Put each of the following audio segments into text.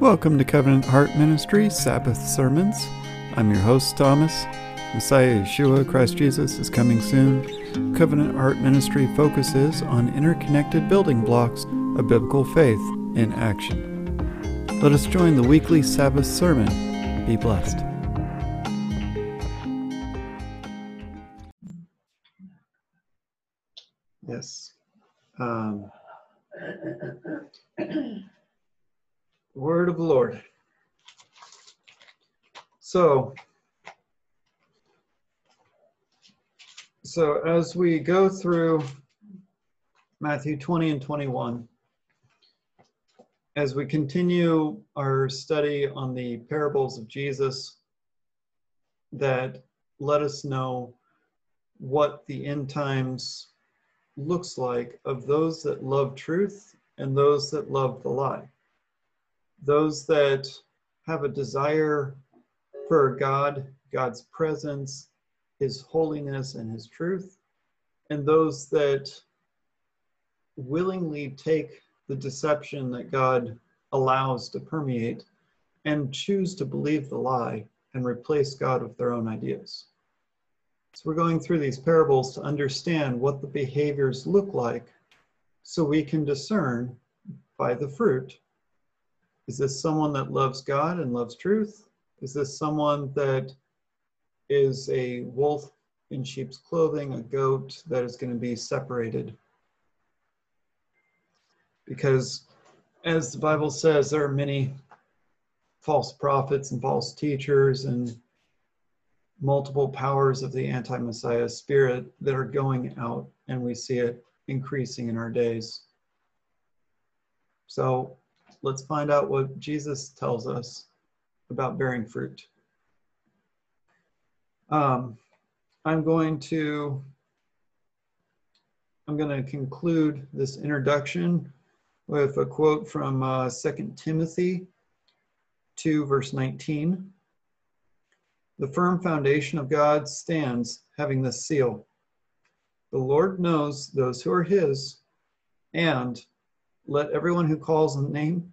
Welcome to Covenant Heart Ministry Sabbath Sermons. I'm your host, Thomas. Messiah Yeshua, Christ Jesus, is coming soon. Covenant Heart Ministry focuses on interconnected building blocks of biblical faith in action. Let us join the weekly Sabbath sermon. Be blessed. So, so as we go through Matthew 20 and 21, as we continue our study on the parables of Jesus that let us know what the end times looks like of those that love truth and those that love the lie. Those that have a desire for God, God's presence, His holiness, and His truth, and those that willingly take the deception that God allows to permeate and choose to believe the lie and replace God with their own ideas. So we're going through these parables to understand what the behaviors look like so we can discern by the fruit is this someone that loves God and loves truth? Is this someone that is a wolf in sheep's clothing, a goat that is going to be separated? Because, as the Bible says, there are many false prophets and false teachers and multiple powers of the anti Messiah spirit that are going out, and we see it increasing in our days. So, let's find out what Jesus tells us about bearing fruit. Um, I'm going to I'm going to conclude this introduction with a quote from uh, 2 Timothy 2, verse 19. The firm foundation of God stands having this seal. The Lord knows those who are his, and let everyone who calls on the name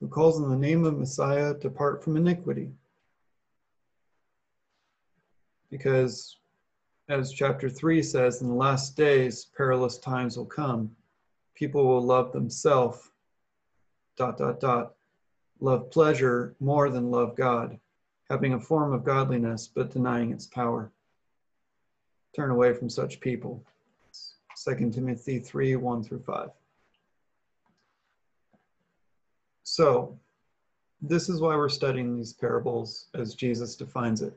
who calls on the name of Messiah to depart from iniquity. Because as chapter 3 says, in the last days, perilous times will come. People will love themselves, dot, dot, dot, love pleasure more than love God, having a form of godliness, but denying its power. Turn away from such people. 2 Timothy 3 1 through 5. So, this is why we're studying these parables as Jesus defines it.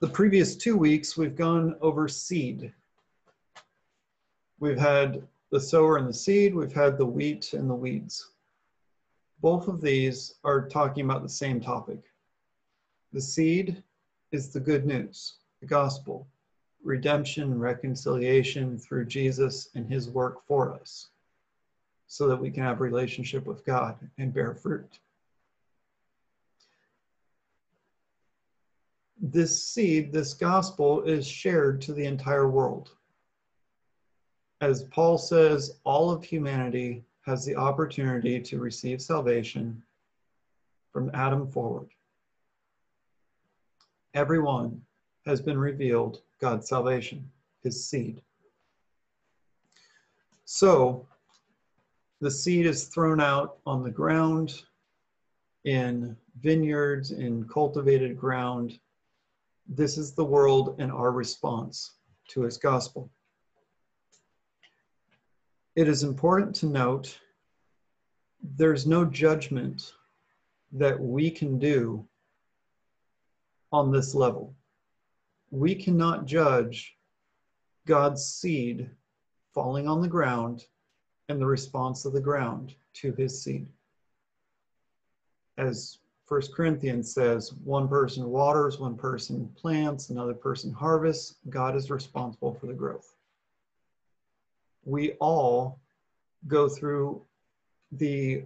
The previous two weeks, we've gone over seed. We've had the sower and the seed, we've had the wheat and the weeds. Both of these are talking about the same topic. The seed is the good news, the gospel redemption, reconciliation through Jesus and his work for us so that we can have relationship with God and bear fruit. This seed, this gospel is shared to the entire world. As Paul says, all of humanity has the opportunity to receive salvation from Adam forward. Everyone has been revealed God's salvation, his seed. So the seed is thrown out on the ground in vineyards, in cultivated ground. This is the world and our response to his gospel. It is important to note there's no judgment that we can do on this level we cannot judge God's seed falling on the ground and the response of the ground to his seed. As First Corinthians says, one person waters, one person plants, another person harvests. God is responsible for the growth. We all go through the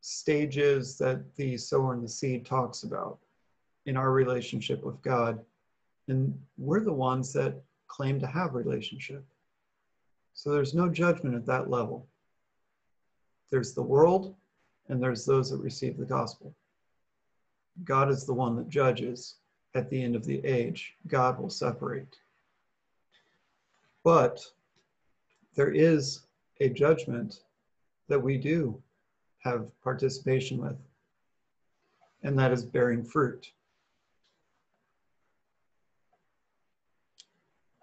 stages that the sower and the seed talks about in our relationship with God and we're the ones that claim to have relationship. So there's no judgment at that level. There's the world, and there's those that receive the gospel. God is the one that judges at the end of the age. God will separate. But there is a judgment that we do have participation with, and that is bearing fruit.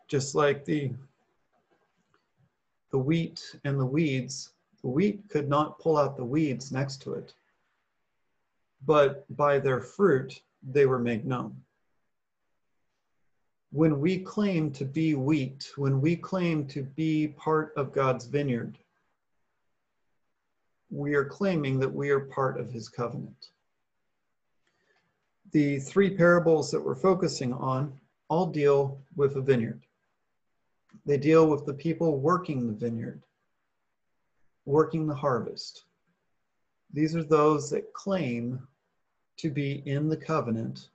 Just like the, the wheat and the weeds, the wheat could not pull out the weeds next to it, but by their fruit they were made known. When we claim to be wheat, when we claim to be part of God's vineyard, we are claiming that we are part of his covenant. The three parables that we're focusing on all deal with a vineyard. They deal with the people working the vineyard, working the harvest. These are those that claim to be in the covenant,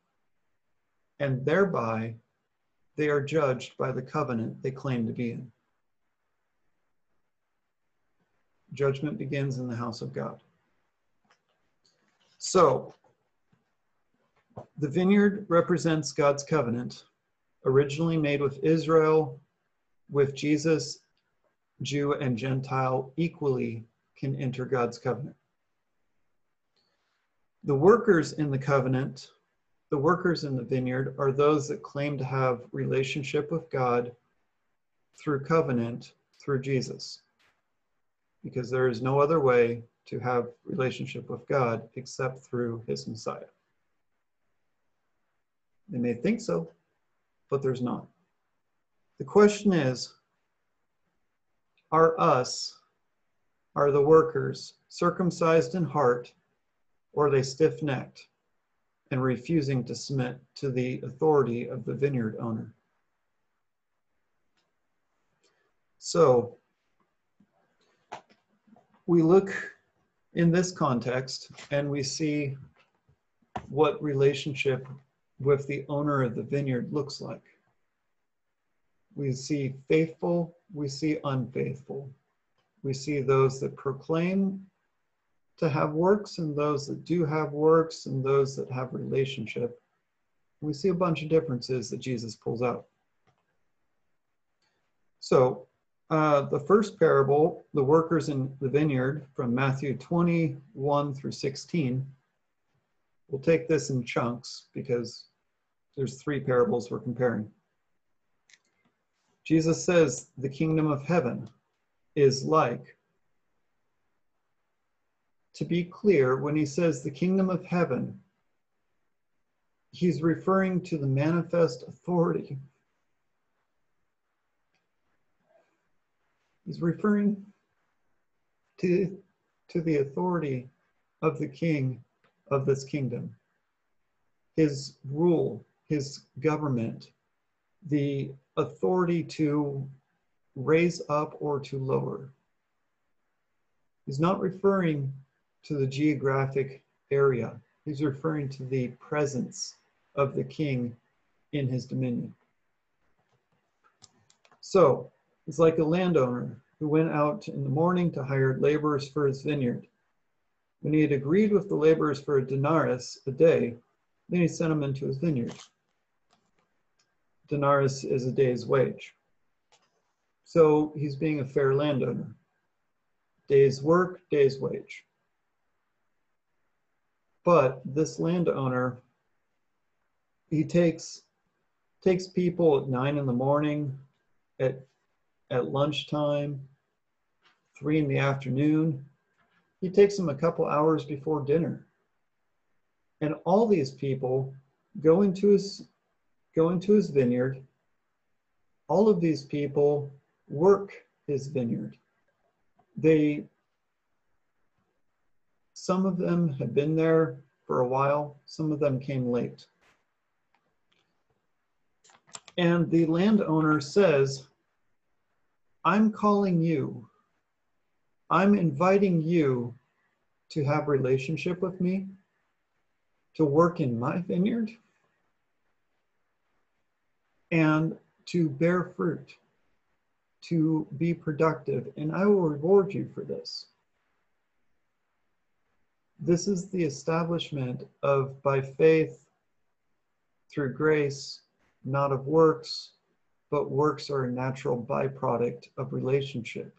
and thereby they are judged by the covenant they claim to be in. Judgment begins in the house of God. So, the vineyard represents God's covenant, originally made with Israel, with Jesus, Jew and Gentile equally can enter God's covenant. The workers in the covenant, the workers in the vineyard, are those that claim to have relationship with God through covenant through Jesus because there is no other way to have relationship with God except through his Messiah. They may think so, but there's not. The question is, are us, are the workers circumcised in heart, or they stiff-necked and refusing to submit to the authority of the vineyard owner? So we look in this context and we see what relationship with the owner of the vineyard looks like. We see faithful, we see unfaithful. We see those that proclaim to have works and those that do have works and those that have relationship. We see a bunch of differences that Jesus pulls out. So uh, the first parable, the workers in the vineyard from Matthew 21 through 16, we'll take this in chunks because there's three parables we're comparing. Jesus says the kingdom of heaven is like. To be clear, when he says the kingdom of heaven, he's referring to the manifest authority He's referring to, to the authority of the king of this kingdom, his rule, his government, the authority to raise up or to lower. He's not referring to the geographic area. He's referring to the presence of the king in his dominion. So it's like a landowner who went out in the morning to hire laborers for his vineyard. When he had agreed with the laborers for a denarius a day, then he sent them into his vineyard. Denarius is a day's wage. So he's being a fair landowner. Day's work, day's wage. But this landowner, he takes takes people at nine in the morning, at at lunchtime, three in the afternoon. He takes them a couple hours before dinner. And all these people go into his go into his vineyard. All of these people work his vineyard. They some of them have been there for a while, some of them came late. And the landowner says, I'm calling you. I'm inviting you to have relationship with me, to work in my vineyard, and to bear fruit, to be productive, and I will reward you for this. This is the establishment of by faith through grace, not of works, but works are a natural byproduct of relationship,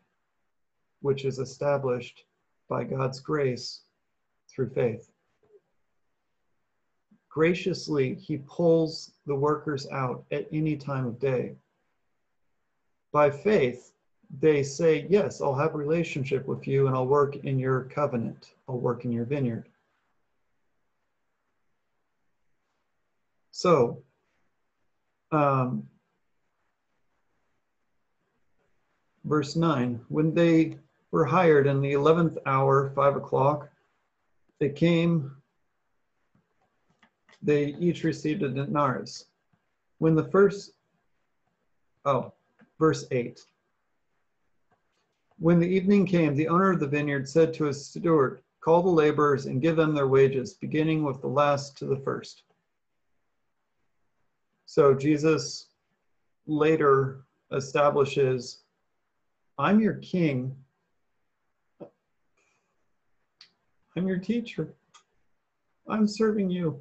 which is established by God's grace through faith. Graciously, he pulls the workers out at any time of day. By faith, they say, Yes, I'll have a relationship with you and I'll work in your covenant, I'll work in your vineyard. So, um, verse 9 when they were hired in the 11th hour, 5 o'clock, they came, they each received a denarius. When the first, oh, verse 8. When the evening came, the owner of the vineyard said to his steward, Call the laborers and give them their wages, beginning with the last to the first. So Jesus later establishes I'm your king. I'm your teacher. I'm serving you.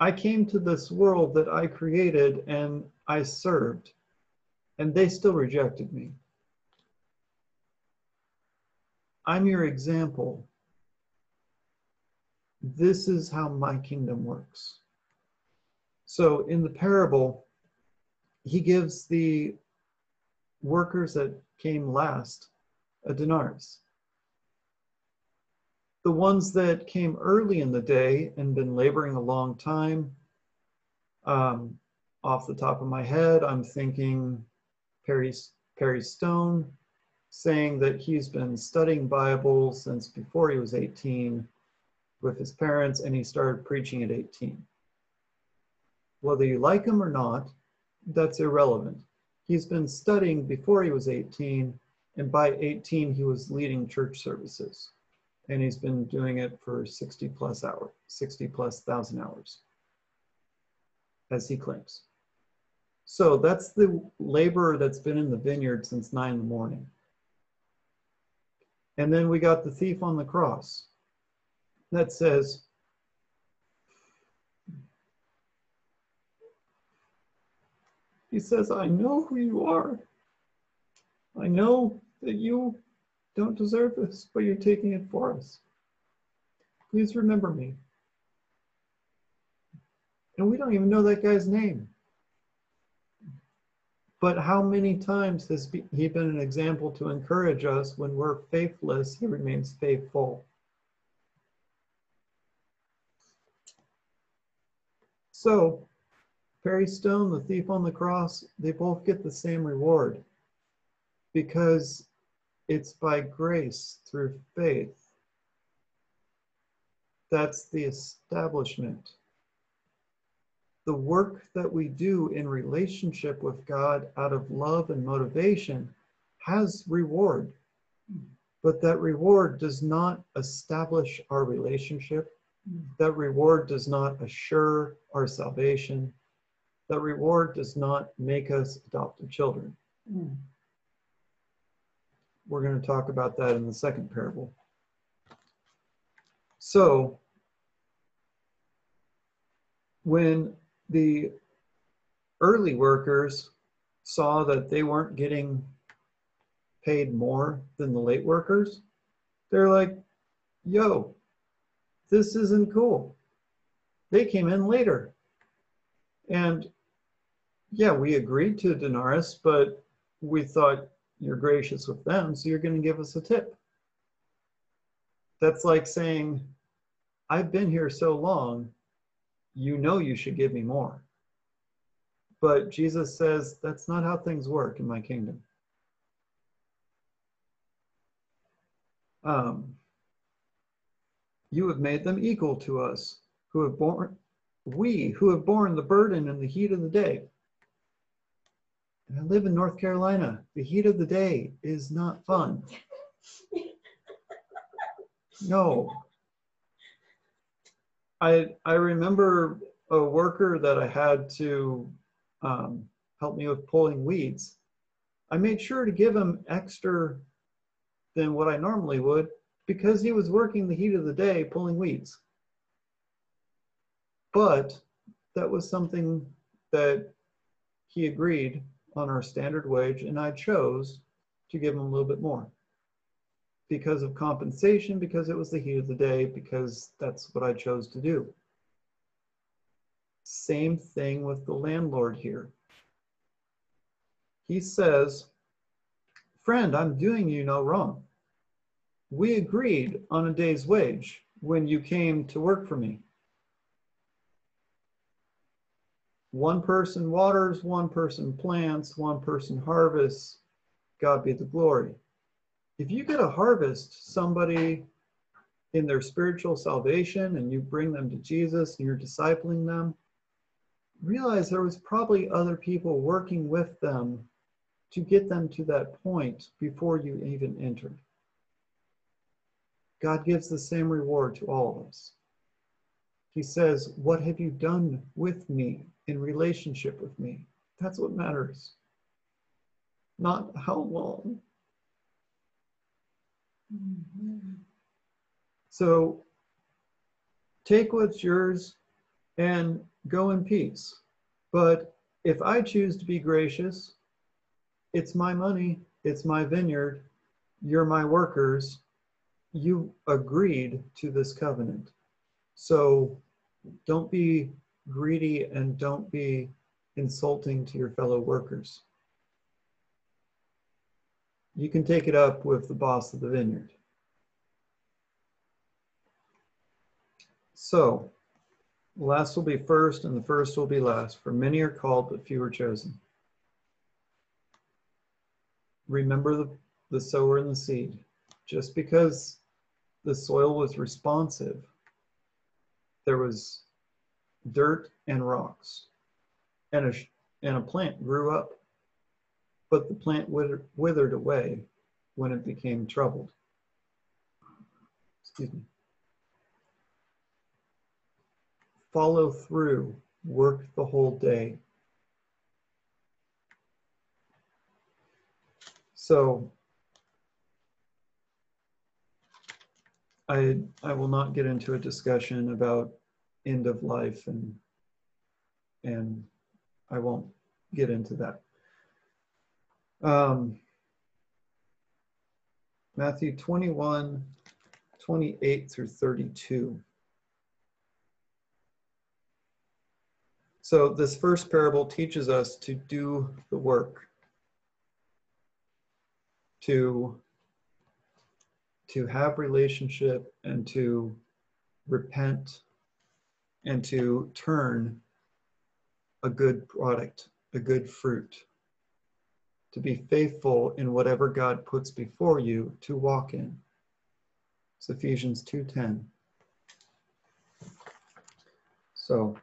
I came to this world that I created and I served, and they still rejected me. I'm your example. This is how my kingdom works. So in the parable, he gives the workers that came last a denarius. The ones that came early in the day and been laboring a long time, um, off the top of my head, I'm thinking Perry, Perry Stone saying that he's been studying Bible since before he was 18 with his parents and he started preaching at 18. Whether you like him or not, that's irrelevant. He's been studying before he was 18, and by 18, he was leading church services. And he's been doing it for 60 plus hours, 60 plus thousand hours, as he claims. So that's the laborer that's been in the vineyard since nine in the morning. And then we got the thief on the cross that says, He says, I know who you are. I know that you don't deserve this, but you're taking it for us. Please remember me. And we don't even know that guy's name. But how many times has he been an example to encourage us when we're faithless, he remains faithful? So, Perry Stone, the thief on the cross, they both get the same reward because it's by grace through faith. That's the establishment. The work that we do in relationship with God out of love and motivation has reward, but that reward does not establish our relationship. That reward does not assure our salvation that reward does not make us adopted children. Mm. We're going to talk about that in the second parable. So, when the early workers saw that they weren't getting paid more than the late workers, they're like, yo, this isn't cool. They came in later. And yeah, we agreed to a denarius, but we thought you're gracious with them, so you're going to give us a tip. That's like saying, I've been here so long, you know you should give me more. But Jesus says, that's not how things work in my kingdom. Um, you have made them equal to us who have borne, we who have borne the burden and the heat of the day. I live in North Carolina. The heat of the day is not fun. No. I I remember a worker that I had to um, help me with pulling weeds. I made sure to give him extra than what I normally would because he was working the heat of the day pulling weeds. But that was something that he agreed on our standard wage, and I chose to give him a little bit more because of compensation, because it was the heat of the day, because that's what I chose to do. Same thing with the landlord here. He says, Friend, I'm doing you no wrong. We agreed on a day's wage when you came to work for me. One person waters, one person plants, one person harvests. God be the glory if you get a harvest somebody in their spiritual salvation and you bring them to Jesus and you're discipling them, realize there was probably other people working with them to get them to that point before you even entered. God gives the same reward to all of us. He says, What have you done with me in relationship with me? That's what matters. Not how long so take what's yours and go in peace. But if I choose to be gracious, it's my money, it's my vineyard, you're my workers, you agreed to this covenant. So don't be greedy and don't be insulting to your fellow workers you can take it up with the boss of the vineyard. So, last will be first, and the first will be last, for many are called, but few are chosen. Remember the, the sower and the seed. Just because the soil was responsive, there was dirt and rocks, and a, and a plant grew up but the plant withered away when it became troubled. Excuse me. Follow through, work the whole day. So I, I will not get into a discussion about end of life and and I won't get into that. Um, Matthew 21, 28 through 32. So this first parable teaches us to do the work, to, to have relationship and to repent and to turn a good product, a good fruit to be faithful in whatever God puts before you to walk in. It's Ephesians 2.10. So,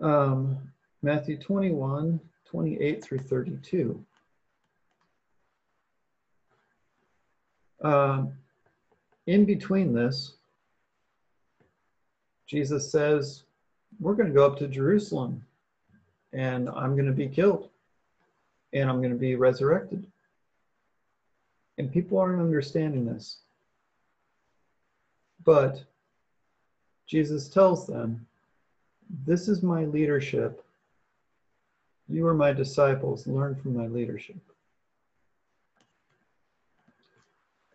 um, Matthew 21, 28 through 32. Um, in between this, Jesus says, We're going to go up to Jerusalem and I'm going to be killed and I'm going to be resurrected. And people aren't understanding this. But Jesus tells them, This is my leadership. You are my disciples. Learn from my leadership.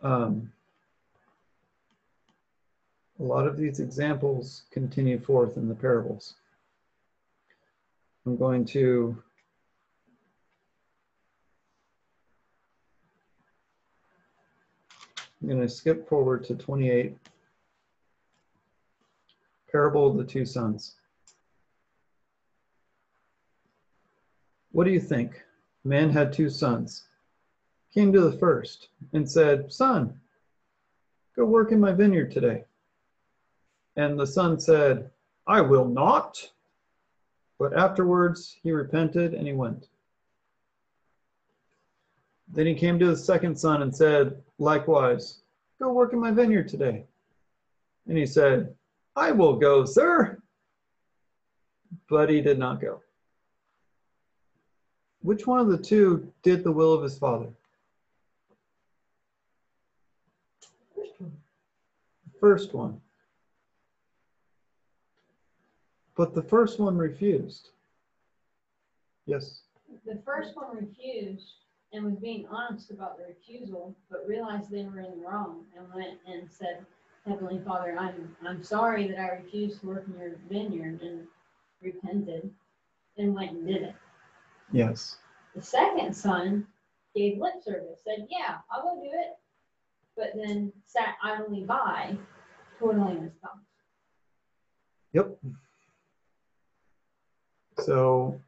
Um, a lot of these examples continue forth in the parables. I'm going to I'm going to skip forward to 28. Parable of the two sons. What do you think? Man had two sons. Came to the first and said, Son, go work in my vineyard today. And the son said, I will not. But afterwards he repented and he went. Then he came to the second son and said, Likewise, go work in my vineyard today. And he said, I will go, sir. But he did not go. Which one of the two did the will of his father? first one. But the first one refused. Yes. The first one refused and was being honest about the refusal, but realized they were in the wrong and went and said, Heavenly Father, I'm I'm sorry that I refused to work in your vineyard and repented and went and did it. Yes. The second son gave lip service, said, Yeah, I'll go do it, but then sat idly by, twiddling his thumbs. Yep. So,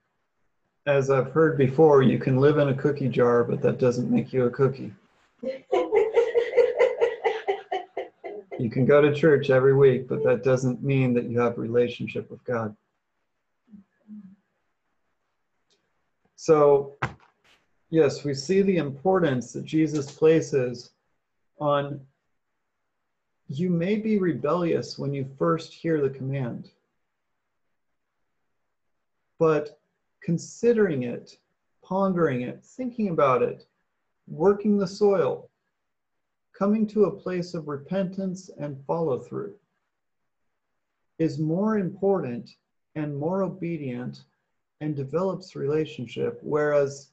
as I've heard before, you can live in a cookie jar, but that doesn't make you a cookie. You can go to church every week, but that doesn't mean that you have a relationship with God. So, yes, we see the importance that Jesus places on you may be rebellious when you first hear the command. But considering it, pondering it, thinking about it, working the soil, coming to a place of repentance and follow through is more important and more obedient and develops relationship whereas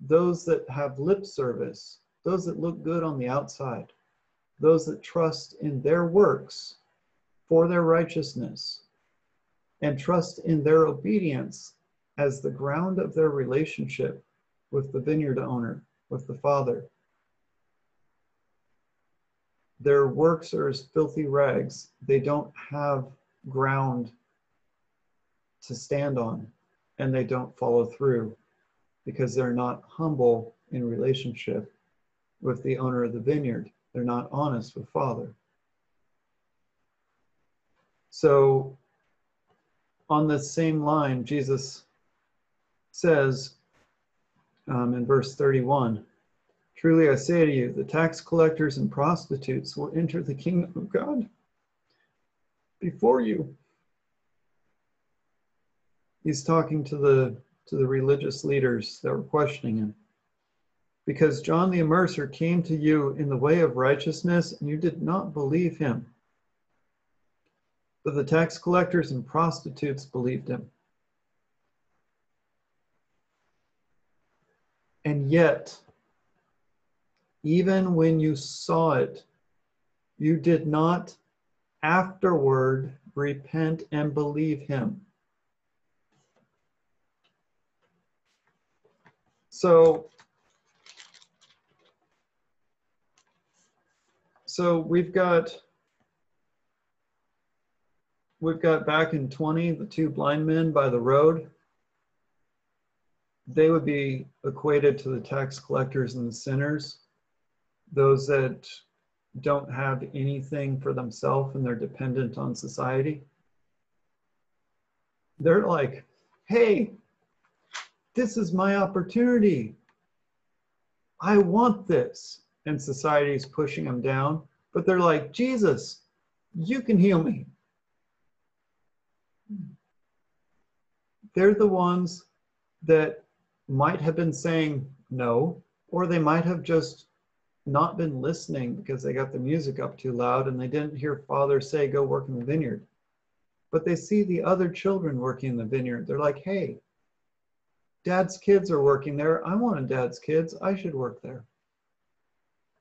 those that have lip service those that look good on the outside those that trust in their works for their righteousness and trust in their obedience as the ground of their relationship with the vineyard owner with the father their works are as filthy rags. They don't have ground to stand on, and they don't follow through because they're not humble in relationship with the owner of the vineyard. They're not honest with Father. So, on the same line, Jesus says um, in verse 31 Truly I say to you, the tax collectors and prostitutes will enter the kingdom of God before you. He's talking to the to the religious leaders that were questioning him. Because John the Immerser came to you in the way of righteousness, and you did not believe him. But the tax collectors and prostitutes believed him. And yet, even when you saw it, you did not afterward repent and believe him. So, so we've got we've got back in 20 the two blind men by the road they would be equated to the tax collectors and the sinners those that don't have anything for themselves and they're dependent on society. They're like, hey, this is my opportunity. I want this. And society is pushing them down. But they're like, Jesus, you can heal me. They're the ones that might have been saying no, or they might have just not been listening because they got the music up too loud and they didn't hear father say, go work in the vineyard. But they see the other children working in the vineyard. They're like, hey, dad's kids are working there. I want a dad's kids. I should work there.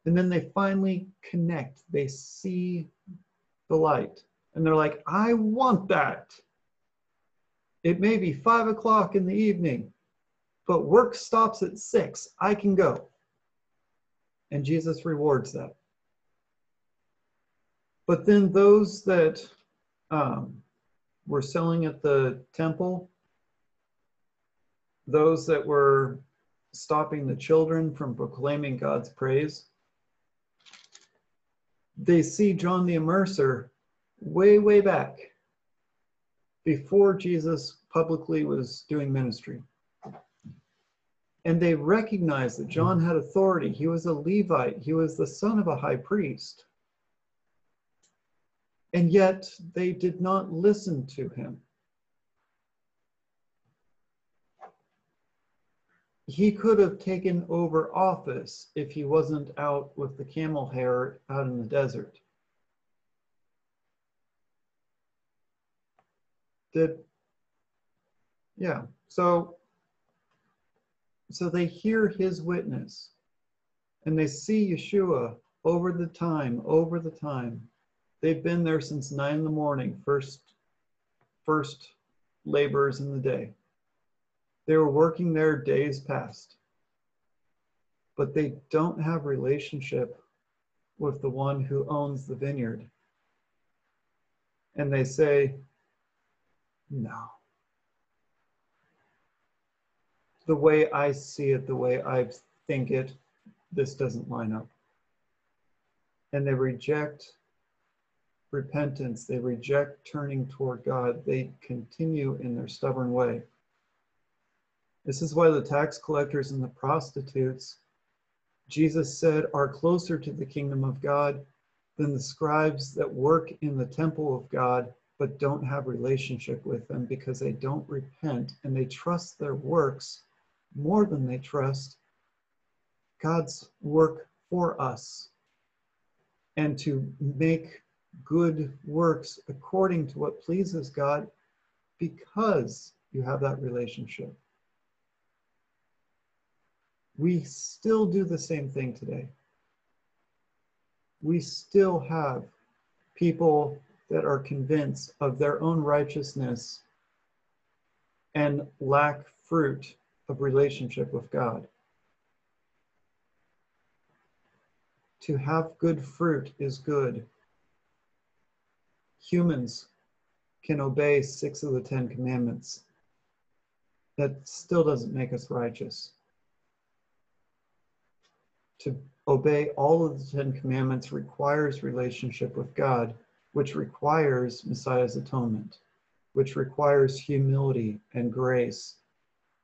And then they finally connect. They see the light and they're like, I want that. It may be five o'clock in the evening, but work stops at six. I can go and Jesus rewards that. But then those that um, were selling at the temple, those that were stopping the children from proclaiming God's praise, they see John the Immerser way, way back before Jesus publicly was doing ministry and they recognized that John had authority. He was a Levite, he was the son of a high priest. And yet they did not listen to him. He could have taken over office if he wasn't out with the camel hair out in the desert. Did yeah. So so they hear his witness and they see Yeshua over the time, over the time. They've been there since nine in the morning, first first laborers in the day. They were working there days past. But they don't have relationship with the one who owns the vineyard. And they say, no. The way I see it, the way I think it, this doesn't line up. And they reject repentance, they reject turning toward God, they continue in their stubborn way. This is why the tax collectors and the prostitutes, Jesus said, are closer to the kingdom of God than the scribes that work in the temple of God but don't have relationship with them because they don't repent and they trust their works more than they trust God's work for us and to make good works according to what pleases God because you have that relationship. We still do the same thing today. We still have people that are convinced of their own righteousness and lack fruit of relationship with God. To have good fruit is good. Humans can obey six of the Ten Commandments. That still doesn't make us righteous. To obey all of the Ten Commandments requires relationship with God which requires Messiah's atonement, which requires humility and grace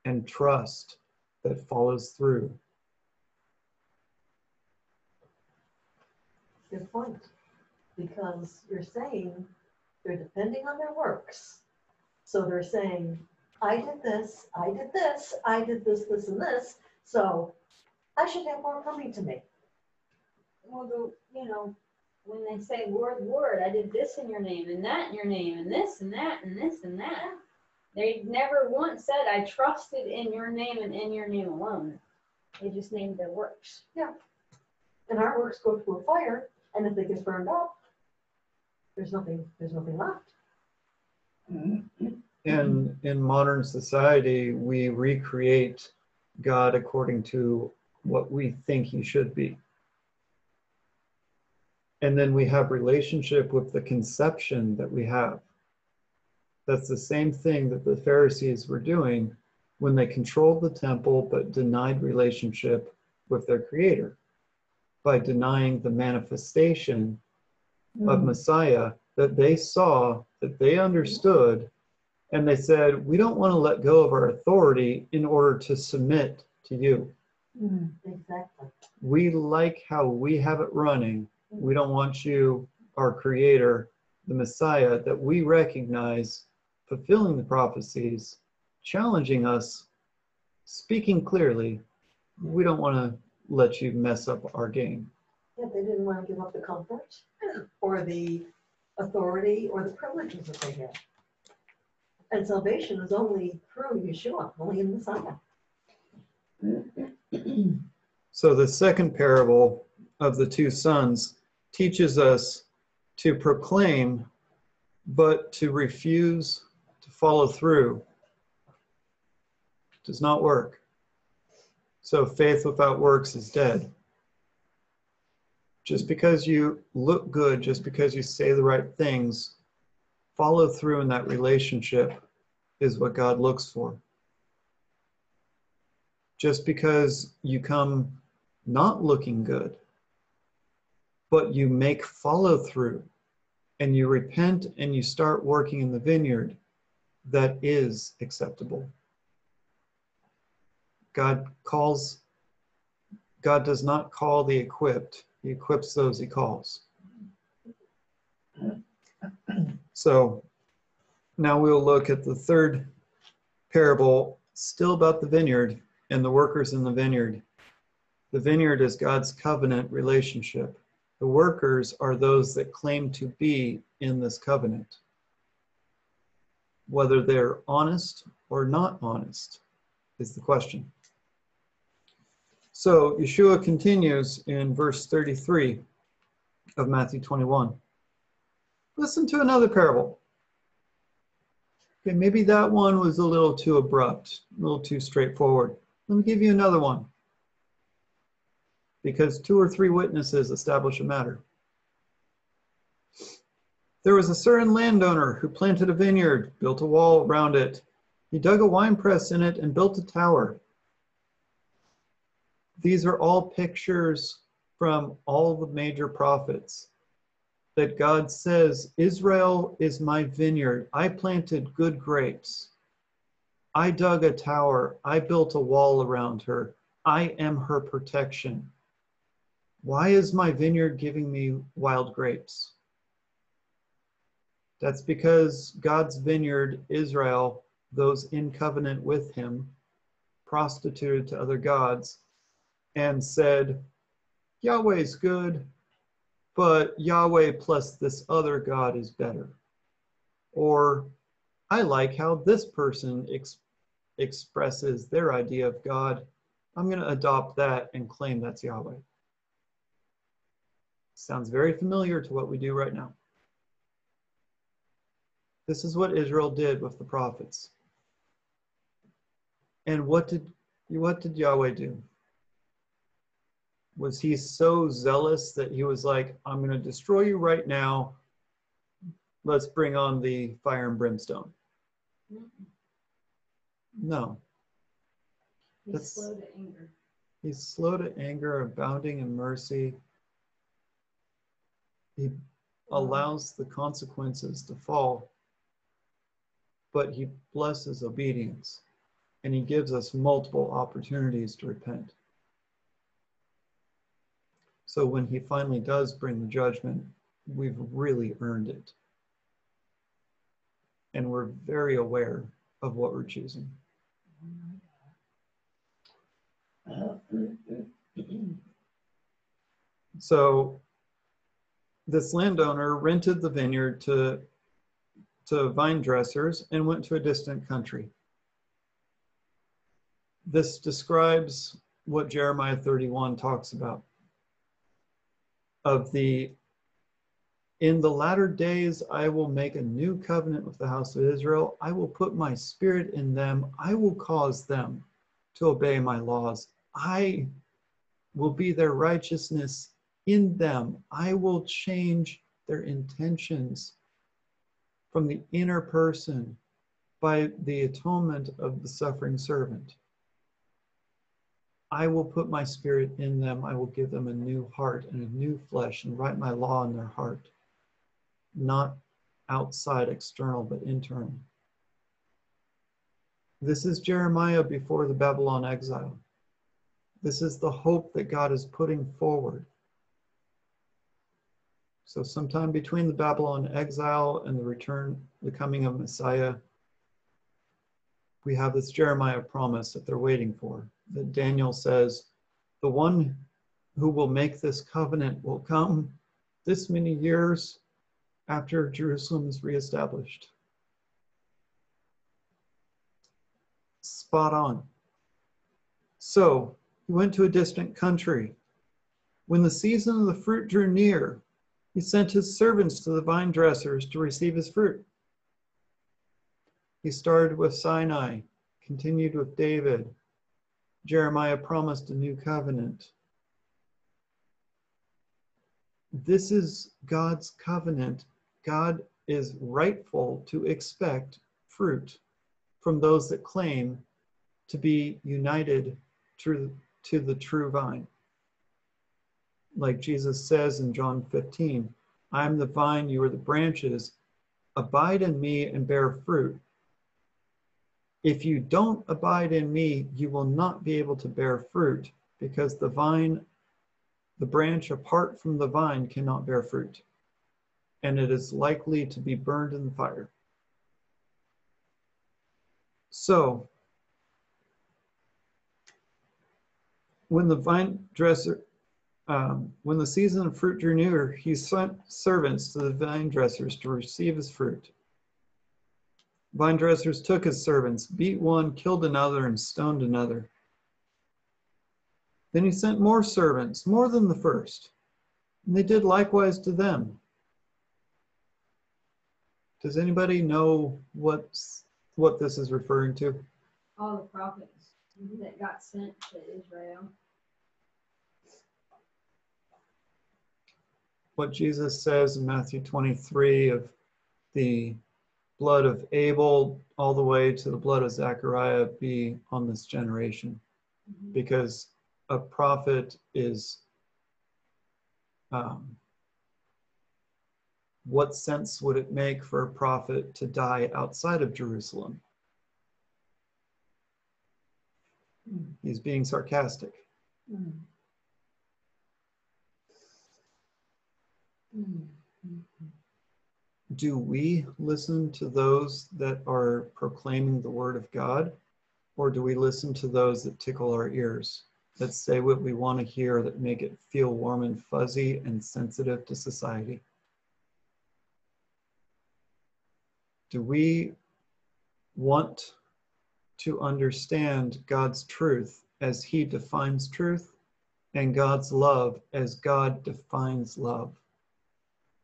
and trust that follows through. Good point. Because you're saying they're depending on their works. So they're saying, I did this, I did this, I did this, this, and this. So I should have more coming to me. Well, the, you know, when they say word word, I did this in your name and that in your name and this and that and this and that. They never once said I trusted in your name and in your name alone. They just named their works. Yeah. And our works go through a fire, and if they get burned up, there's nothing, there's nothing left. In in modern society, we recreate God according to what we think he should be and then we have relationship with the conception that we have. That's the same thing that the pharisees were doing when they controlled the temple but denied relationship with their creator by denying the manifestation mm. of messiah that they saw that they understood and they said we don't want to let go of our authority in order to submit to you. Mm, exactly. We like how we have it running we don't want you, our creator, the Messiah, that we recognize fulfilling the prophecies, challenging us, speaking clearly. We don't want to let you mess up our game. Yeah, they didn't want to give up the comfort or the authority or the privileges that they had. And salvation is only through Yeshua, only in Messiah. so the second parable of the two sons teaches us to proclaim, but to refuse to follow through does not work. So faith without works is dead. Just because you look good, just because you say the right things, follow through in that relationship is what God looks for. Just because you come not looking good, but you make follow through and you repent and you start working in the vineyard, that is acceptable. God calls, God does not call the equipped, He equips those He calls. So now we'll look at the third parable, still about the vineyard and the workers in the vineyard. The vineyard is God's covenant relationship. The workers are those that claim to be in this covenant. Whether they're honest or not honest is the question. So Yeshua continues in verse 33 of Matthew 21. Listen to another parable. Okay, maybe that one was a little too abrupt, a little too straightforward. Let me give you another one. Because two or three witnesses establish a matter. There was a certain landowner who planted a vineyard, built a wall around it. He dug a winepress in it and built a tower. These are all pictures from all the major prophets that God says, Israel is my vineyard. I planted good grapes. I dug a tower. I built a wall around her. I am her protection. Why is my vineyard giving me wild grapes? That's because God's vineyard, Israel, those in covenant with him, prostituted to other gods and said, Yahweh's good, but Yahweh plus this other God is better. Or I like how this person ex- expresses their idea of God. I'm going to adopt that and claim that's Yahweh. Sounds very familiar to what we do right now. This is what Israel did with the prophets. And what did what did Yahweh do? Was he so zealous that he was like, I'm going to destroy you right now. Let's bring on the fire and brimstone. No. He's That's- slow to anger. He's slow to anger, abounding in mercy. He allows the consequences to fall, but he blesses obedience and he gives us multiple opportunities to repent. So when he finally does bring the judgment, we've really earned it. And we're very aware of what we're choosing. So this landowner rented the vineyard to, to vine dressers and went to a distant country. This describes what Jeremiah 31 talks about of the in the latter days I will make a new covenant with the house of Israel. I will put my spirit in them. I will cause them to obey my laws. I will be their righteousness in them. I will change their intentions from the inner person by the atonement of the suffering servant. I will put my spirit in them. I will give them a new heart and a new flesh and write my law in their heart. Not outside, external, but internal. This is Jeremiah before the Babylon exile. This is the hope that God is putting forward. So, sometime between the Babylon exile and the return, the coming of Messiah, we have this Jeremiah promise that they're waiting for. That Daniel says, the one who will make this covenant will come this many years after Jerusalem is reestablished. Spot on. So he went to a distant country. When the season of the fruit drew near, he sent his servants to the vine dressers to receive his fruit. He started with Sinai, continued with David. Jeremiah promised a new covenant. This is God's covenant. God is rightful to expect fruit from those that claim to be united to, to the true vine. Like Jesus says in John 15, I am the vine, you are the branches. Abide in me and bear fruit. If you don't abide in me, you will not be able to bear fruit because the vine, the branch apart from the vine cannot bear fruit, and it is likely to be burned in the fire. So, when the vine dresser, um, when the season of fruit drew near, he sent servants to the vine dressers to receive his fruit. Vine dressers took his servants, beat one, killed another, and stoned another. Then he sent more servants, more than the first, and they did likewise to them. Does anybody know what's, what this is referring to? All the prophets that got sent to Israel. What Jesus says in Matthew 23 of the blood of Abel all the way to the blood of Zechariah be on this generation. Mhm. because a prophet is um, what sense would it make for a prophet to die outside of Jerusalem? Mm. He's being sarcastic. Mm. Mm. Mm. Do we listen to those that are proclaiming the word of God, or do we listen to those that tickle our ears, that say what we want to hear, that make it feel warm and fuzzy and sensitive to society? Do we want to understand God's truth as He defines truth and God's love as God defines love?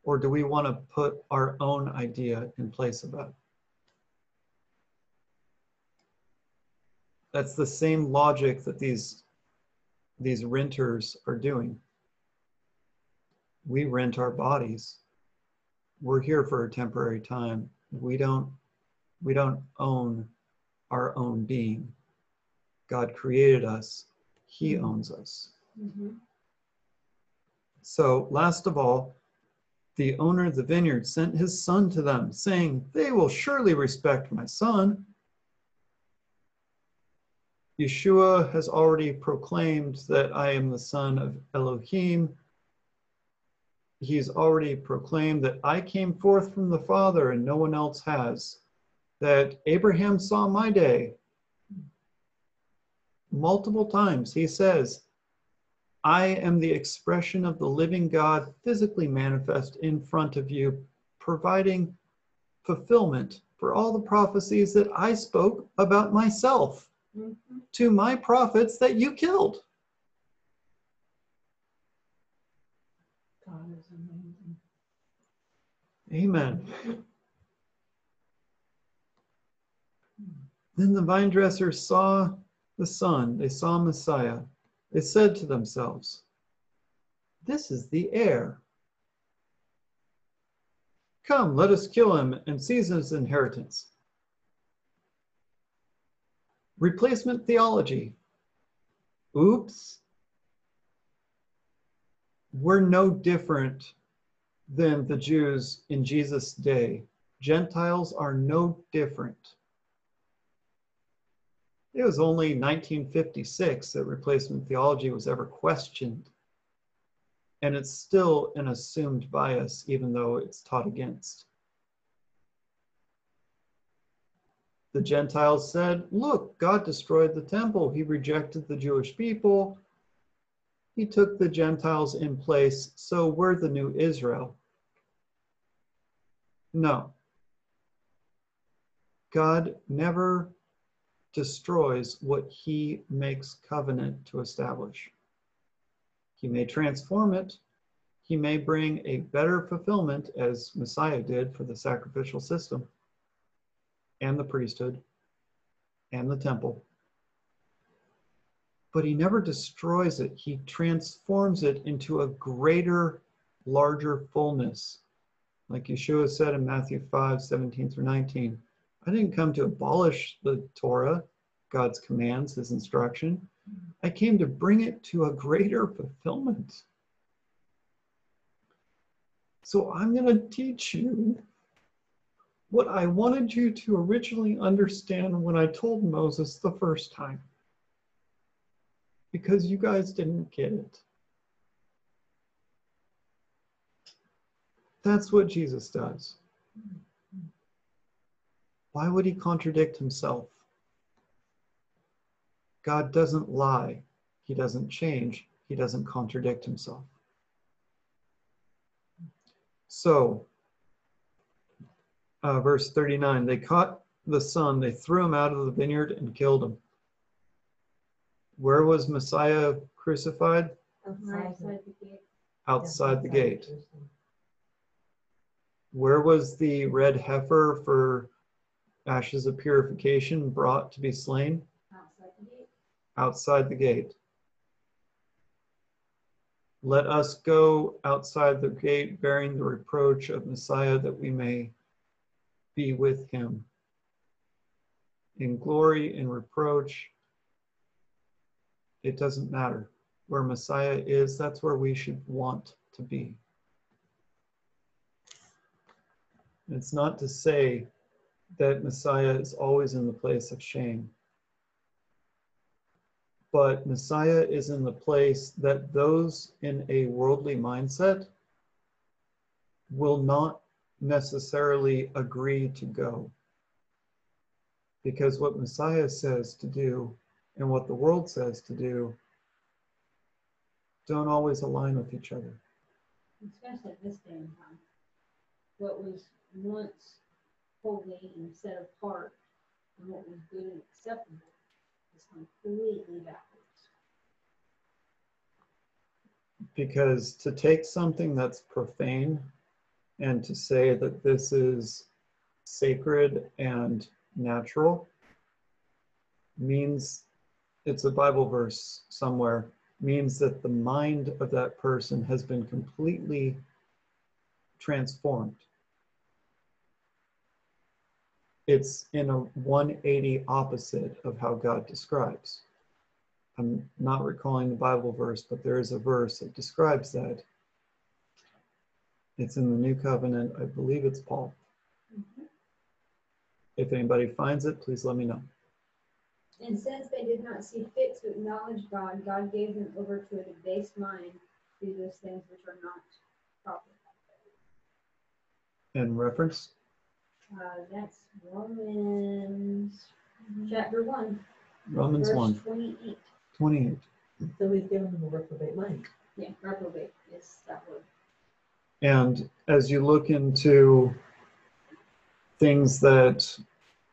Or do we want to put our own idea in place of that? That's the same logic that these, these renters are doing. We rent our bodies. We're here for a temporary time. We don't, we don't own our own being. God created us. He owns us. Mhm. So, last of all, the owner of the vineyard sent his son to them, saying, They will surely respect my son. Yeshua has already proclaimed that I am the son of Elohim. He's already proclaimed that I came forth from the Father and no one else has, that Abraham saw my day. Multiple times he says, I am the expression of the living God physically manifest in front of you, providing fulfillment for all the prophecies that I spoke about myself Mhm. to my prophets that you killed. God is amazing. Amen. Then the vine dressers saw the Son, they saw Messiah. They said to themselves, This is the heir. Come, let us kill him and seize his inheritance. Replacement theology. Oops. We're no different than the Jews in Jesus' day. Gentiles are no different. It was only 1956 that replacement theology was ever questioned. And it's still an assumed bias, even though it's taught against. The Gentiles said, Look, God destroyed the temple. He rejected the Jewish people. He took the Gentiles in place, so we're the new Israel. No. God never destroys what he makes covenant to establish. He may transform it. He may bring a better fulfillment, as Messiah did for the sacrificial system and the priesthood and the temple. But he never destroys it. He transforms it into a greater, larger fullness. Like Yeshua said in Matthew 5 17 through 19. I didn't come to abolish the Torah, God's commands, his instruction. I came to bring it to a greater fulfillment. So I'm going to teach you what I wanted you to originally understand when I told Moses the first time. Because you guys didn't get it. That's what Jesus does. Why would he contradict himself? God doesn't lie. He doesn't change. He doesn't contradict himself. So, uh, verse 39 they caught the son, they threw him out of the vineyard and killed him. Where was Messiah crucified? Outside the gate. Outside the gate. Where was the red heifer for ashes of purification brought to be slain? Outside the gate. Outside the gate. Let us go outside the gate bearing the reproach of Messiah that we may be with him. In glory, in reproach, it doesn't matter. Where Messiah is, that's where we should want to be. It's not to say that Messiah is always in the place of shame. But Messiah is in the place that those in a worldly mindset will not necessarily agree to go. Because what Messiah says to do and what the world says to do don't always align with each other. Especially at this day and time. What was once and set apart and what was good and acceptable is completely backwards. Because to take something that's profane and to say that this is sacred and natural means it's a Bible verse somewhere, means that the mind of that person has been completely transformed. It's in a 180 opposite of how God describes. I'm not recalling the Bible verse, but there is a verse that describes that. It's in the New Covenant. I believe it's Paul. Mm-hmm. If anybody finds it, please let me know. And since they did not see fit to acknowledge God, God gave them over to a debased mind to do those things which are not proper. And reference? Uh, that's Romans chapter one, Romans verse 1 twenty-eight. 28. So we've given them a reprobate mind. Yeah, reprobate is that word. And as you look into things that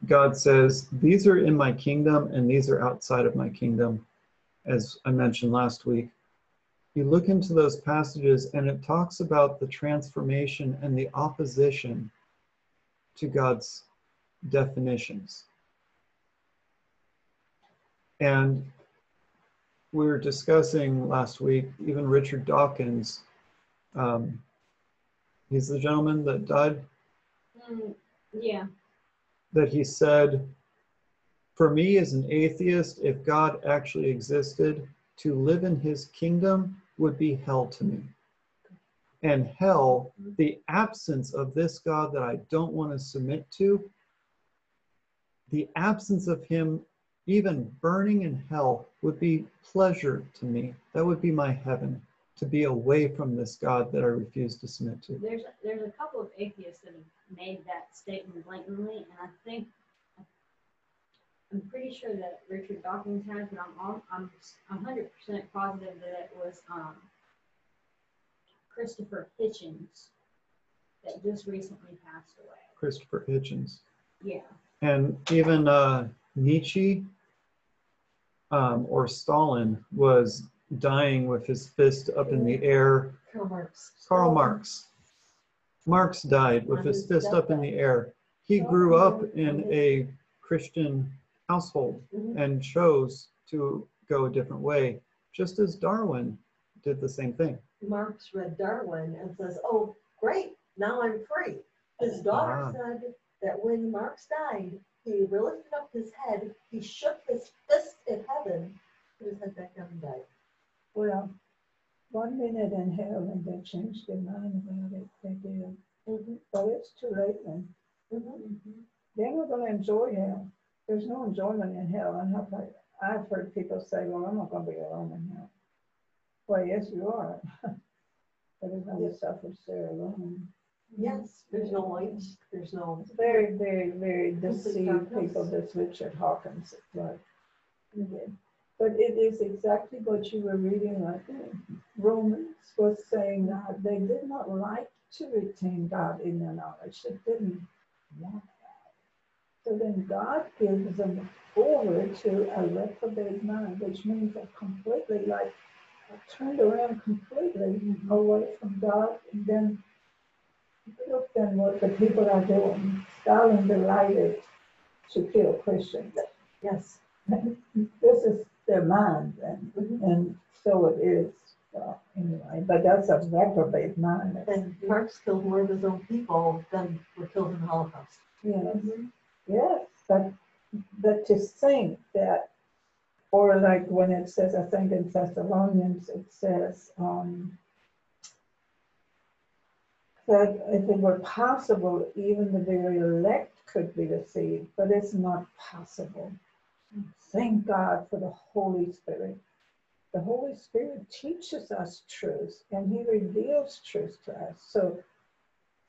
God says, these are in my kingdom and these are outside of my kingdom, as I mentioned last week, you look into those passages and it talks about the transformation and the opposition to God's definitions. And we were discussing last week, even Richard Dawkins, um, he's the gentleman that died, Mm, yeah, that he said, For me as an atheist, if God actually existed, to live in his kingdom would be hell to me. And hell, the absence of this God that I don't want to submit to, the absence of him even burning in hell would be pleasure to me. That would be my heaven, to be away from this God that I refuse to submit to. there's there's a couple of atheists that have made that statement blatantly, and I think I'm pretty sure that Richard Dawkins has, but I'm all, I'm a hundred percent positive that it was um, Christopher Hitchens that just recently passed away. Christopher Hitchens. Yeah, And even uh, Nietzsche um, or Stalin was dying with his fist up in the air. Karl Marx. Karl Marx. Marx died with his fist up in the air. He grew up in a Christian household Mhm. and chose to go a different way, just as Darwin did the same thing. Marx read Darwin and says, oh, great, now I'm free. His daughter Ah. said that when Marx died, he lifted up his head, he shook his fist at heaven, put his head back down and died. Well, one minute in hell and they changed their mind about it, they did. Mm-hmm. But it's too late then. They're not gonna enjoy hell. There's no enjoyment in hell. And I've heard people say, well, I'm not gonna be alone in hell. Well, yes, you are. Everybody suffers there alone. Yes, there's no light, there's no. Very, very, very deceived people, this Richard Hawkins. like. But it is exactly what you were reading I think. Romans was saying that they did not like to retain God in their knowledge. They didn't want that. So then God gives them over to a reprobate mind, which means a completely like turned around completely away from God. And then look then what the people are doing. starting Stalin delighted to kill Christians. Yes. This is their mind, and, Mhm. and so it is. Well, anyway, but that's a reprobate mind. And Marx killed more of his own people than were killed in the Holocaust. Yes, yes, but, but to think that, or like when it says, I think in Thessalonians, it says, um, that if it were possible, even the very elect could be deceived, but it's not possible. Thank God for the Holy Spirit. The Holy Spirit teaches us truth and He reveals truth to us. So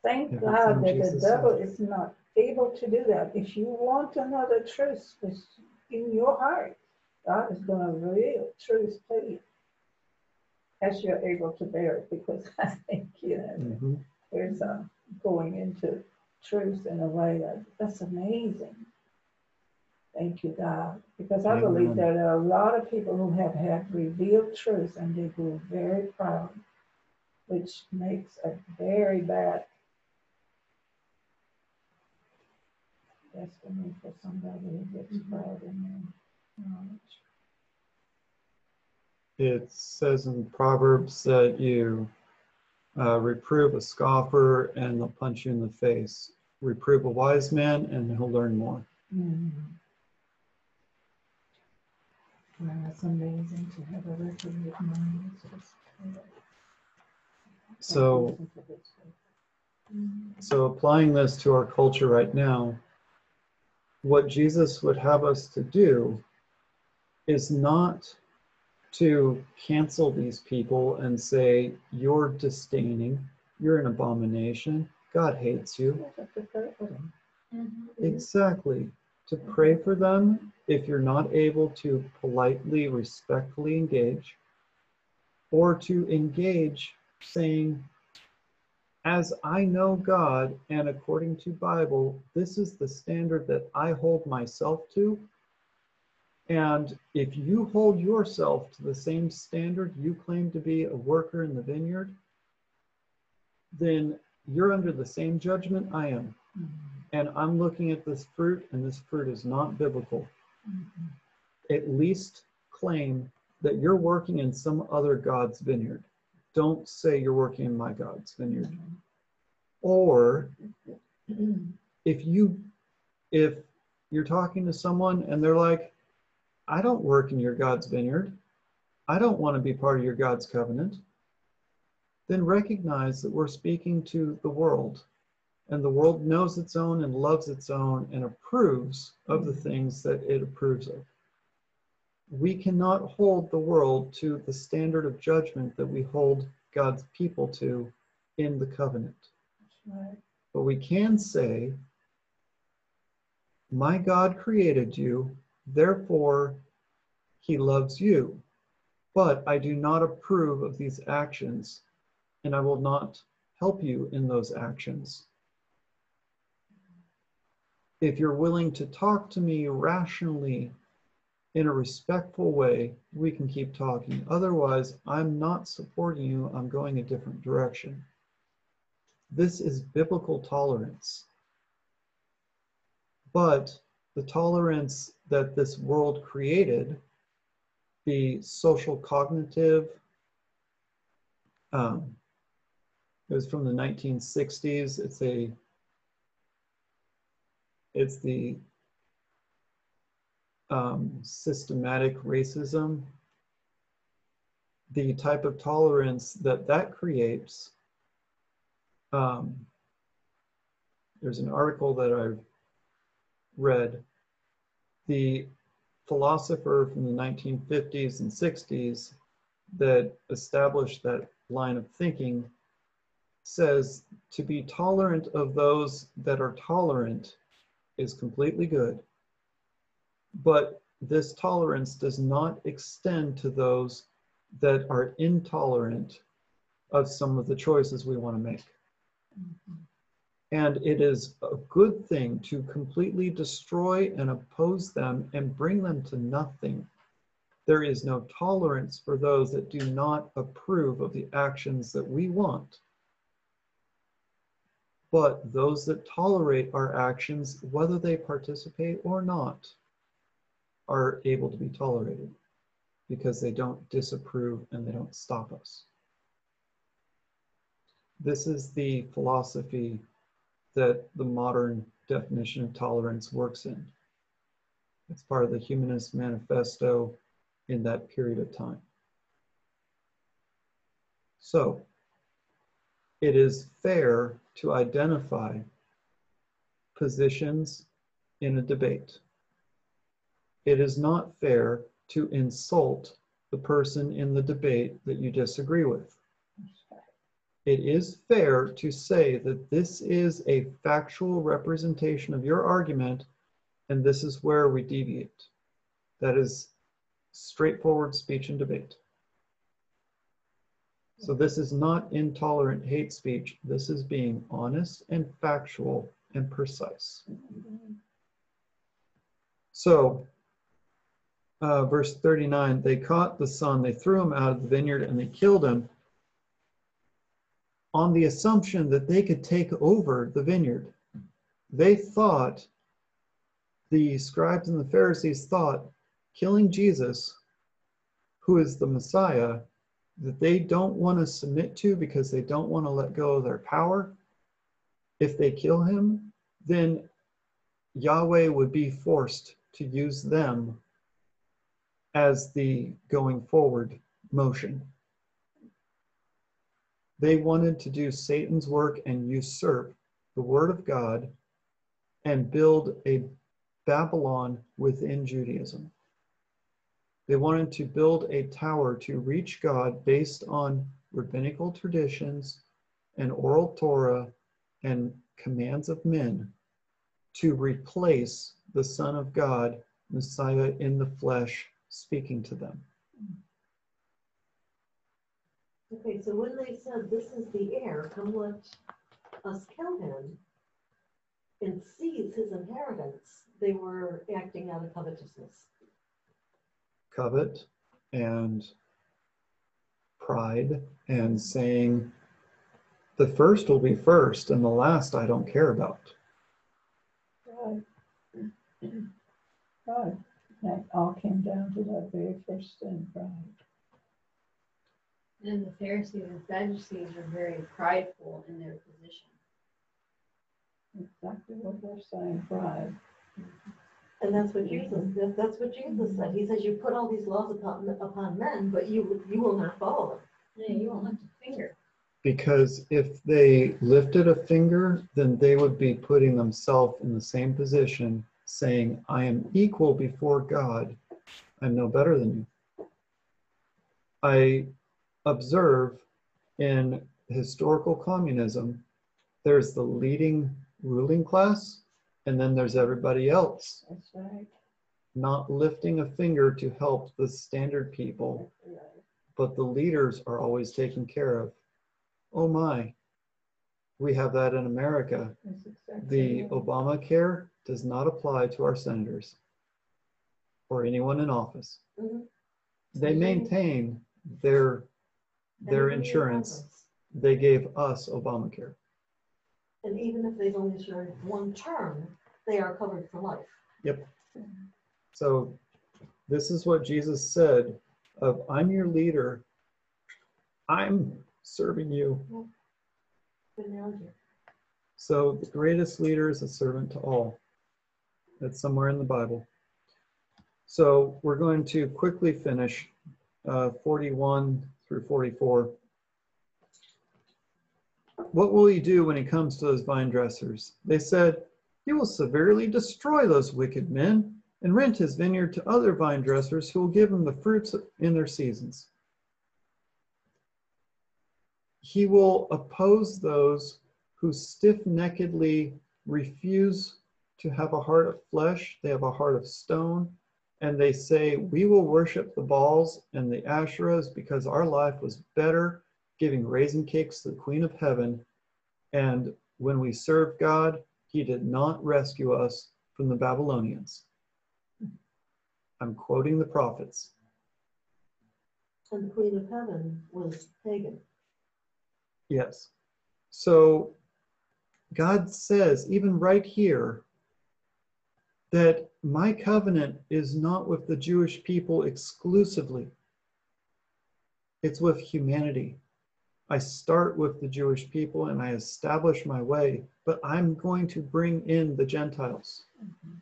thank Everything God that the devil is not able to do that. If you want another truth in your heart, God is going to reveal truth to you as you're able to bear it because I think, you know, Mhm. there's a going into truth in a way that that's amazing. Thank you, God, because I believe Amen. there are a lot of people who have had revealed truth and they grew very proud, which makes a very bad destiny for somebody who gets proud in their knowledge. It says in Proverbs that you uh, reprove a scoffer and they'll punch you in the face. Reprove a wise man and he'll learn more. Wow, that's amazing to have a record of just- So, so applying this to our culture right now, what Jesus would have us to do is not to cancel these people and say, you're disdaining, you're an abomination, God hates you. Mm-hmm. Exactly. To pray for them if you're not able to politely, respectfully engage, or to engage saying, as I know God and according to Bible, this is the standard that I hold myself to. And if you hold yourself to the same standard you claim to be a worker in the vineyard, then you're under the same judgment I am mm-hmm. and I'm looking at this fruit, and this fruit is not biblical. Mm-hmm. At least claim that you're working in some other God's vineyard. Don't say you're working in my God's vineyard. Mm-hmm. Or if you if you're talking to someone and they're like, I don't work in your God's vineyard, I don't want to be part of your God's covenant, then recognize that we're speaking to the world and the world knows its own and loves its own and approves of the things that it approves of. We cannot hold the world to the standard of judgment that we hold God's people to in the covenant. But we can say, My God created you, therefore he loves you. But I do not approve of these actions, and I will not help you in those actions if you're willing to talk to me rationally in a respectful way, we can keep talking. Otherwise, I'm not supporting you, I'm going a different direction. This is biblical tolerance. But the tolerance that this world created, the social cognitive, um, it was from the 1960s. It's a it's the um, systematic racism, the type of tolerance that that creates. Um, there's an article that I've read. The philosopher from the 1950s and 60s that established that line of thinking says to be tolerant of those that are tolerant is completely good. But this tolerance does not extend to those that are intolerant of some of the choices we want to make. Mm-hmm. And it is a good thing to completely destroy and oppose them and bring them to nothing. There is no tolerance for those that do not approve of the actions that we want. But those that tolerate our actions, whether they participate or not, are able to be tolerated because they don't disapprove and they don't stop us. This is the philosophy that the modern definition of tolerance works in. It's part of the Humanist Manifesto in that period of time. So, it is fair to identify positions in a debate. It is not fair to insult the person in the debate that you disagree with. It is fair to say that this is a factual representation of your argument, and this is where we deviate. That is straightforward speech and debate. So this is not intolerant hate speech. This is being honest and factual and precise. So, uh, verse 39 they caught the son, they threw him out of the vineyard, and they killed him on the assumption that they could take over the vineyard. They thought, the scribes and the Pharisees thought, killing Jesus, who is the Messiah, that they don't want to submit to because they don't want to let go of their power. If they kill him, then Yahweh would be forced to use them as the going forward motion. They wanted to do Satan's work and usurp the word of God and build a Babylon within Judaism. They wanted to build a tower to reach God based on rabbinical traditions and oral Torah and commands of men to replace the Son of God, Messiah in the flesh, speaking to them. Okay, so when they said, this is the heir, come let us kill him and seize his inheritance, they were acting out of covetousness. Covet and pride and saying, the first will be first and the last I don't care about. Right. Right. That all came down to that very first sin, pride. And the Pharisees and Sadducees are very prideful in their position. Exactly what they're saying, pride. And that's what Jesus, that's what Jesus said. He says, you put all these laws upon, upon men, but you, you will not follow them. Yeah, you won't lift a finger. Because if they lifted a finger, then they would be putting themselves in the same position, saying, I am equal before God. I'm no better than you. I observe in historical communism, there's the leading ruling class, and then there's everybody else, That's right. not lifting a finger to help the standard people, right. but the leaders are always taken care of. Oh my, we have that in America. Exactly The right. Obamacare does not apply to our senators or anyone in office. Mhm. They maintain their their insurance. They gave us Obamacare. And even if they've only served one term, they are covered for life. Yep. So this is what Jesus said of I'm your leader. I'm serving you. Good analogy. So the greatest leader is a servant to all. That's somewhere in the Bible. So we're going to quickly finish uh, 41 through 44. What will he do when he comes to those vine dressers? They said, He will severely destroy those wicked men and rent his vineyard to other vine dressers who will give him the fruits in their seasons. He will oppose those who stiff neckedly refuse to have a heart of flesh, they have a heart of stone, and they say, We will worship the Baals and the Asherahs because our life was better giving raisin cakes to the Queen of Heaven and when we served God, he did not rescue us from the Babylonians. I'm quoting the prophets. And the Queen of Heaven was pagan. Yes. So God says, even right here, that my covenant is not with the Jewish people exclusively, it's with humanity. I start with the Jewish people and I establish my way, but I'm going to bring in the Gentiles. Mm-hmm.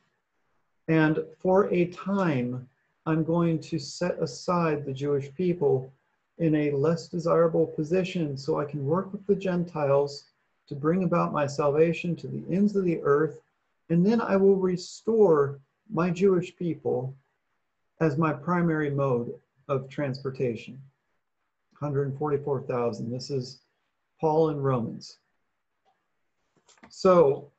And for a time, I'm going to set aside the Jewish people in a less desirable position so I can work with the Gentiles to bring about my salvation to the ends of the earth. And then I will restore my Jewish people as my primary mode of transportation. 144,000. This is Paul in Romans. So,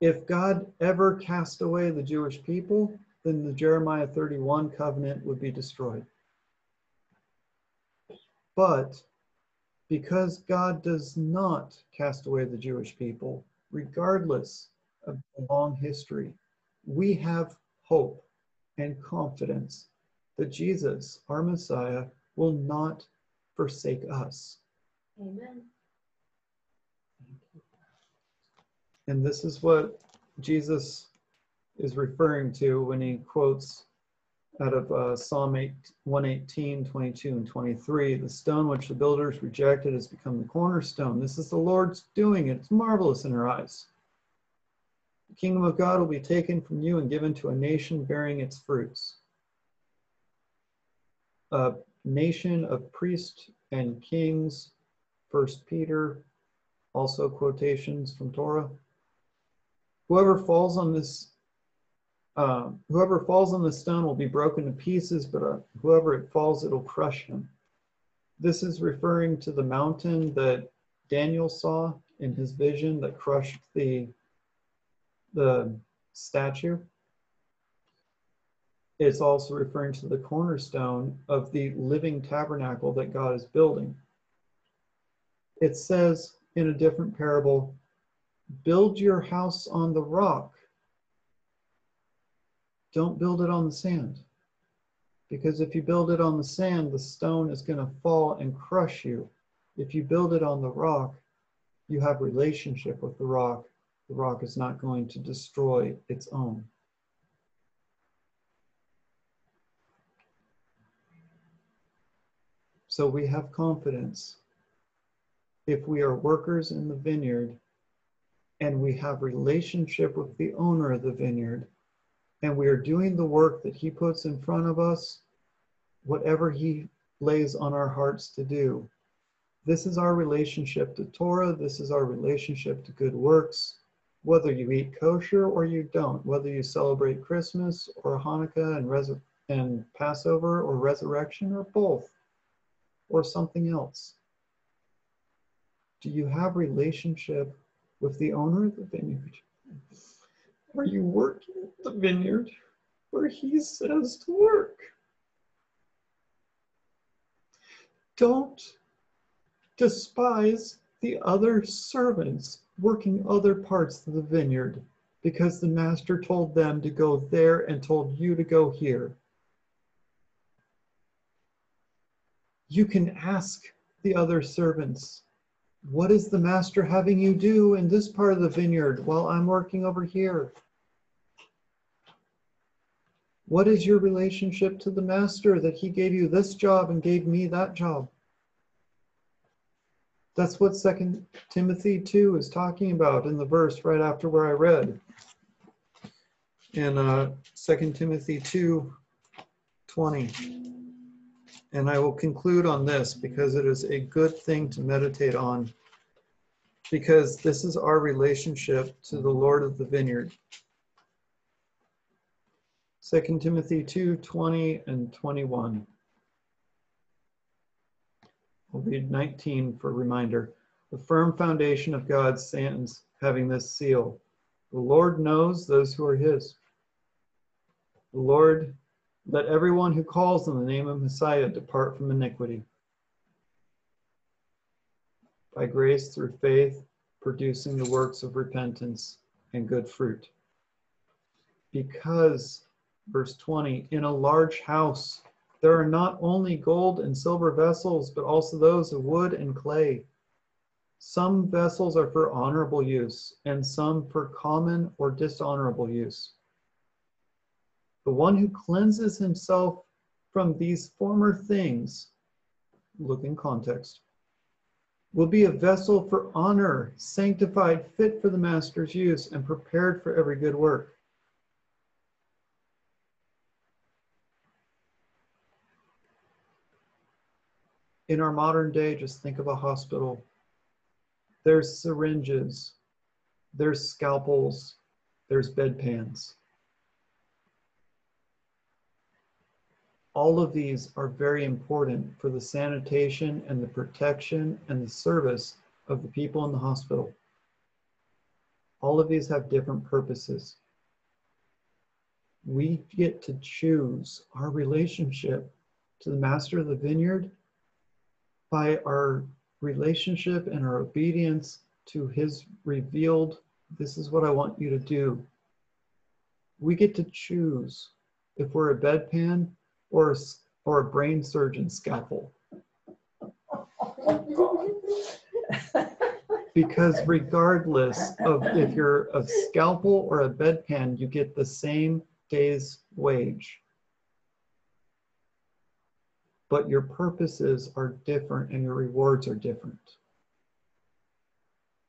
if God ever cast away the Jewish people, then the Jeremiah 31 covenant would be destroyed. But because God does not cast away the Jewish people, regardless of the long history, we have hope and confidence that Jesus, our Messiah, will not forsake us. Amen. And this is what Jesus is referring to when he quotes out of uh, Psalm 8, 118, 22, and 23 the stone which the builders rejected has become the cornerstone. This is the Lord's doing. It's marvelous in our eyes. The kingdom of God will be taken from you and given to a nation bearing its fruits. A nation of priests and kings, First Peter, also quotations from Torah. Whoever falls on this uh, whoever falls on the stone will be broken to pieces, but uh, whoever it falls, it'll crush him. This is referring to the mountain that Daniel saw in his vision that crushed the, the statue. It's also referring to the cornerstone of the living tabernacle that God is building. It says in a different parable, build your house on the rock don't build it on the sand. Because if you build it on the sand, the stone is going to fall and crush you. If you build it on the rock, you have relationship with the rock. The rock is not going to destroy its own. So we have confidence. If we are workers in the vineyard and we have relationship with the owner of the vineyard, and we are doing the work that He puts in front of us, whatever He lays on our hearts to do. This is our relationship to Torah. This is our relationship to good works. Whether you eat kosher or you don't, whether you celebrate Christmas or Hanukkah and, res- and Passover or resurrection or both or something else. Do you have relationship with the owner of the vineyard? Are you working the vineyard where he says to work? Don't despise the other servants working other parts of the vineyard because the master told them to go there and told you to go here. You can ask the other servants, What is the master having you do in this part of the vineyard while I'm working over here? What is your relationship to the master that he gave you this job and gave me that job? That's what Second Timothy 2 is talking about in the verse right after where I read. In uh, 2 Timothy 2 20. And I will conclude on this because it is a good thing to meditate on, because this is our relationship to the Lord of the vineyard. 2 Timothy 2 20 and 21. We'll read 19 for reminder. The firm foundation of God stands having this seal. The Lord knows those who are his. The Lord, let everyone who calls on the name of Messiah depart from iniquity. by grace through faith, producing the works of repentance and good fruit. Because, verse 20, in a large house there are not only gold and silver vessels, but also those of wood and clay. Some vessels are for honorable use, and some for common or dishonorable use. The one who cleanses himself from these former things, look in context, will be a vessel for honor, sanctified, fit for the master's use, and prepared for every good work. In our modern day, just think of a hospital. There's syringes, there's scalpels, there's bedpans. All of these are very important for the sanitation and the protection and the service of the people in the hospital. All of these have different purposes. We get to choose our relationship to the master of the vineyard by our relationship and our obedience to his revealed, this is what I want you to do. We get to choose if we're a bedpan or a, or a brain surgeon scalpel. Because regardless of if you're a scalpel or a bedpan, you get the same day's wage. But your purposes are different and your rewards are different.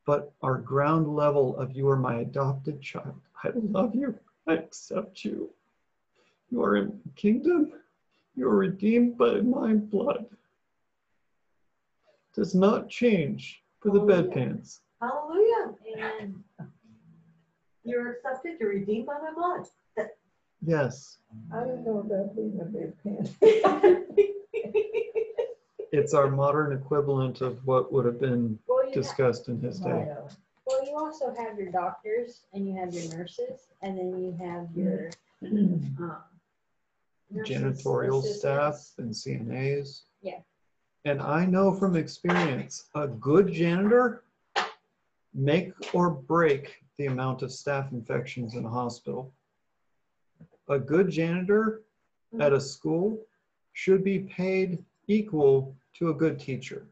But our ground level of you are my adopted child. I love you. I accept you. You are in the kingdom. You are redeemed by my blood. Does not change for the Hallelujah. bedpans. Hallelujah. Amen. You're accepted, you're redeemed by my blood. Yes, I don't know about being a big pen. it's our modern equivalent of what would have been Well, you have, discussed in his day. well, you also have your doctors and you have your nurses and then you have your, um. nurses, Janitorial staff assistants. and CNAs. Yeah. And I know from experience, a good janitor make or break the amount of staph infections in a hospital. A good janitor at a mm. school should be paid equal to a good teacher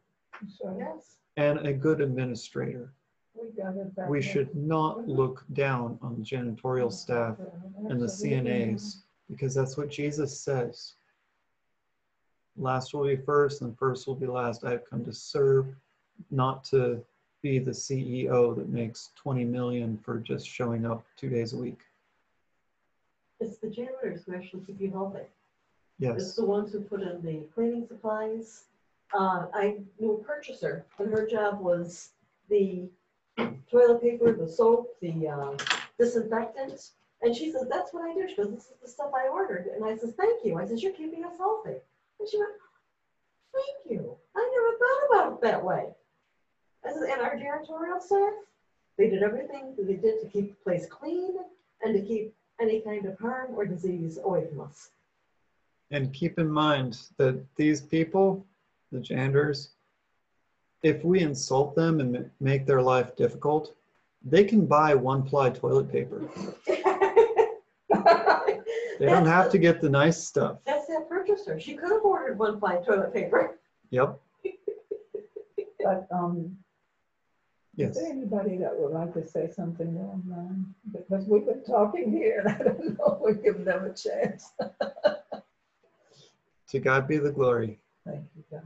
So Yes. and a good administrator. we got it back. We should not look down on the janitorial mm. staff and the CNAs because that's what Jesus says. Last will be first and first will be last. I have come to serve, not to be the CEO that makes 20 million for just showing up two days a week. It's the janitors who actually keep you healthy. Yes. It's the ones who put in the cleaning supplies. Uh, I knew a purchaser, and her job was the toilet paper, the soap, the uh, disinfectant. And she says, that's what I do. She goes, this is the stuff I ordered. And I says, thank you. I says, you're keeping us healthy. And she went, thank you. I never thought about it that way. I said, and our janitorial staff, they did everything that they did to keep the place clean and to keep any kind of harm or disease away from us. And keep in mind that these people, the janitors, if we insult them and make their life difficult, they can buy one ply toilet paper. They don't have to get the nice stuff. That's that purchaser. She could have ordered one ply toilet paper. Yep. But, um, is there anybody that would like to say something online? Because we've been talking here and I don't know if we give them a chance. To God be the glory. Thank you, God.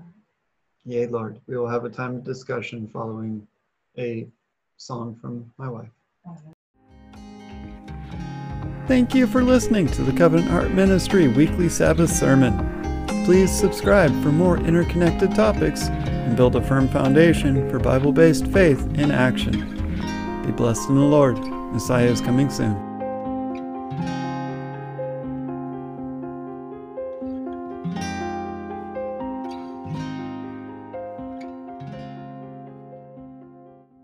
Yea, Lord. We will have a time of discussion following a song from my wife. Thank you for listening to the Covenant Heart Ministry weekly Sabbath sermon. Please subscribe for more interconnected topics and build a firm foundation for Bible based faith in action. Be blessed in the Lord. Messiah is coming soon.